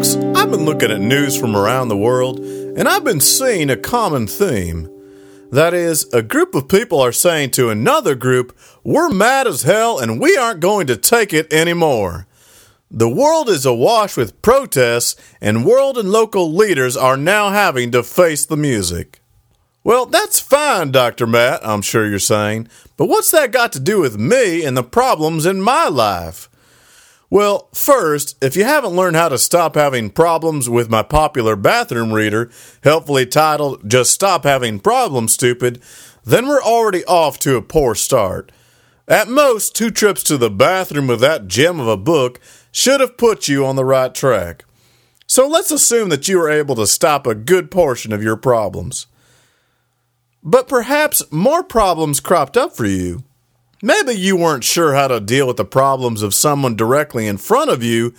folks, I've been looking at news from around the world, and I've been seeing a common theme. That is, a group of people are saying to another group, We're mad as hell and we aren't going to take it anymore. The world is awash with protests, and world and local leaders are now having to face the music. Well, that's fine, Dr. Matt, I'm sure you're saying, but what's that got to do with me and the problems in my life? Well, first, if you haven't learned how to stop having problems with my popular bathroom reader, helpfully titled Just Stop Having Problems, Stupid, then we're already off to a poor start. At most, two trips to the bathroom with that gem of a book should have put you on the right track. So let's assume that you were able to stop a good portion of your problems. But perhaps more problems cropped up for you. Maybe you weren't sure how to deal with the problems of someone directly in front of you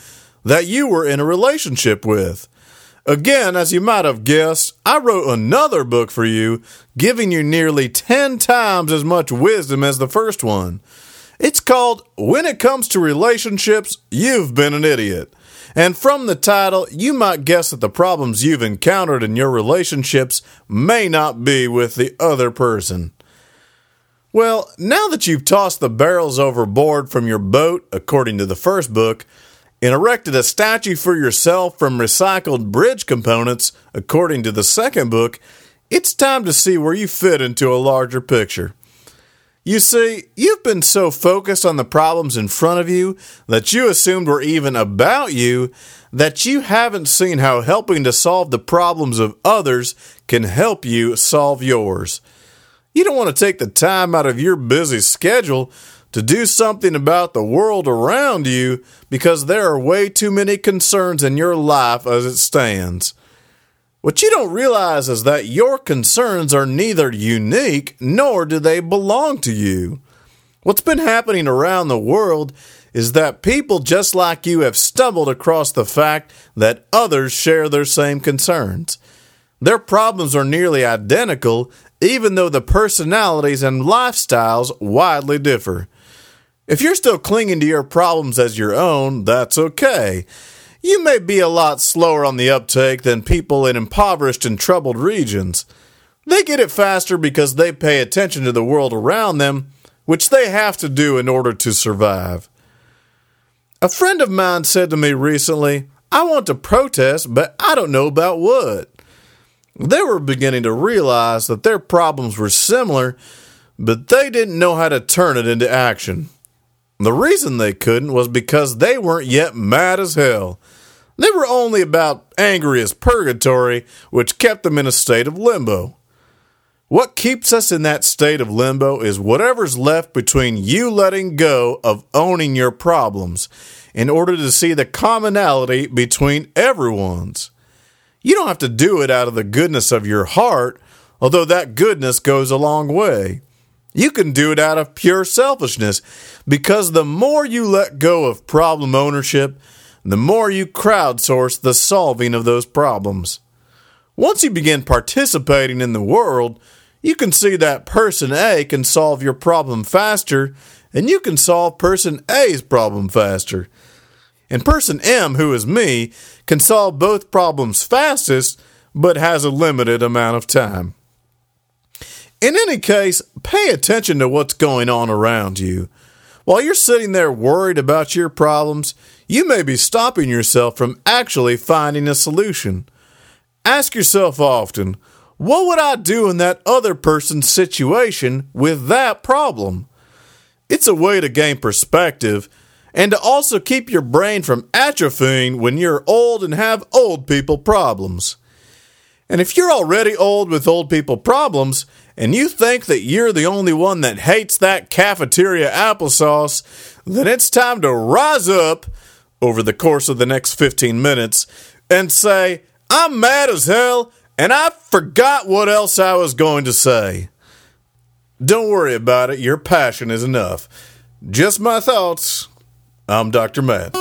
that you were in a relationship with. Again, as you might have guessed, I wrote another book for you, giving you nearly 10 times as much wisdom as the first one. It's called When It Comes to Relationships, You've Been an Idiot. And from the title, you might guess that the problems you've encountered in your relationships may not be with the other person. Well, now that you've tossed the barrels overboard from your boat, according to the first book, and erected a statue for yourself from recycled bridge components, according to the second book, it's time to see where you fit into a larger picture. You see, you've been so focused on the problems in front of you that you assumed were even about you that you haven't seen how helping to solve the problems of others can help you solve yours. You don't want to take the time out of your busy schedule to do something about the world around you because there are way too many concerns in your life as it stands. What you don't realize is that your concerns are neither unique nor do they belong to you. What's been happening around the world is that people just like you have stumbled across the fact that others share their same concerns. Their problems are nearly identical, even though the personalities and lifestyles widely differ. If you're still clinging to your problems as your own, that's okay. You may be a lot slower on the uptake than people in impoverished and troubled regions. They get it faster because they pay attention to the world around them, which they have to do in order to survive. A friend of mine said to me recently, I want to protest, but I don't know about what. They were beginning to realize that their problems were similar, but they didn't know how to turn it into action. The reason they couldn't was because they weren't yet mad as hell. They were only about angry as purgatory, which kept them in a state of limbo. What keeps us in that state of limbo is whatever's left between you letting go of owning your problems in order to see the commonality between everyone's. You don't have to do it out of the goodness of your heart, although that goodness goes a long way. You can do it out of pure selfishness because the more you let go of problem ownership, the more you crowdsource the solving of those problems. Once you begin participating in the world, you can see that person A can solve your problem faster, and you can solve person A's problem faster. And person M, who is me, can solve both problems fastest, but has a limited amount of time. In any case, pay attention to what's going on around you. While you're sitting there worried about your problems, you may be stopping yourself from actually finding a solution. Ask yourself often, what would I do in that other person's situation with that problem? It's a way to gain perspective and to also keep your brain from atrophying when you're old and have old people problems. And if you're already old with old people problems, and you think that you're the only one that hates that cafeteria applesauce, then it's time to rise up over the course of the next 15 minutes and say, I'm mad as hell and I forgot what else I was going to say. Don't worry about it, your passion is enough. Just my thoughts. I'm Dr. Matt.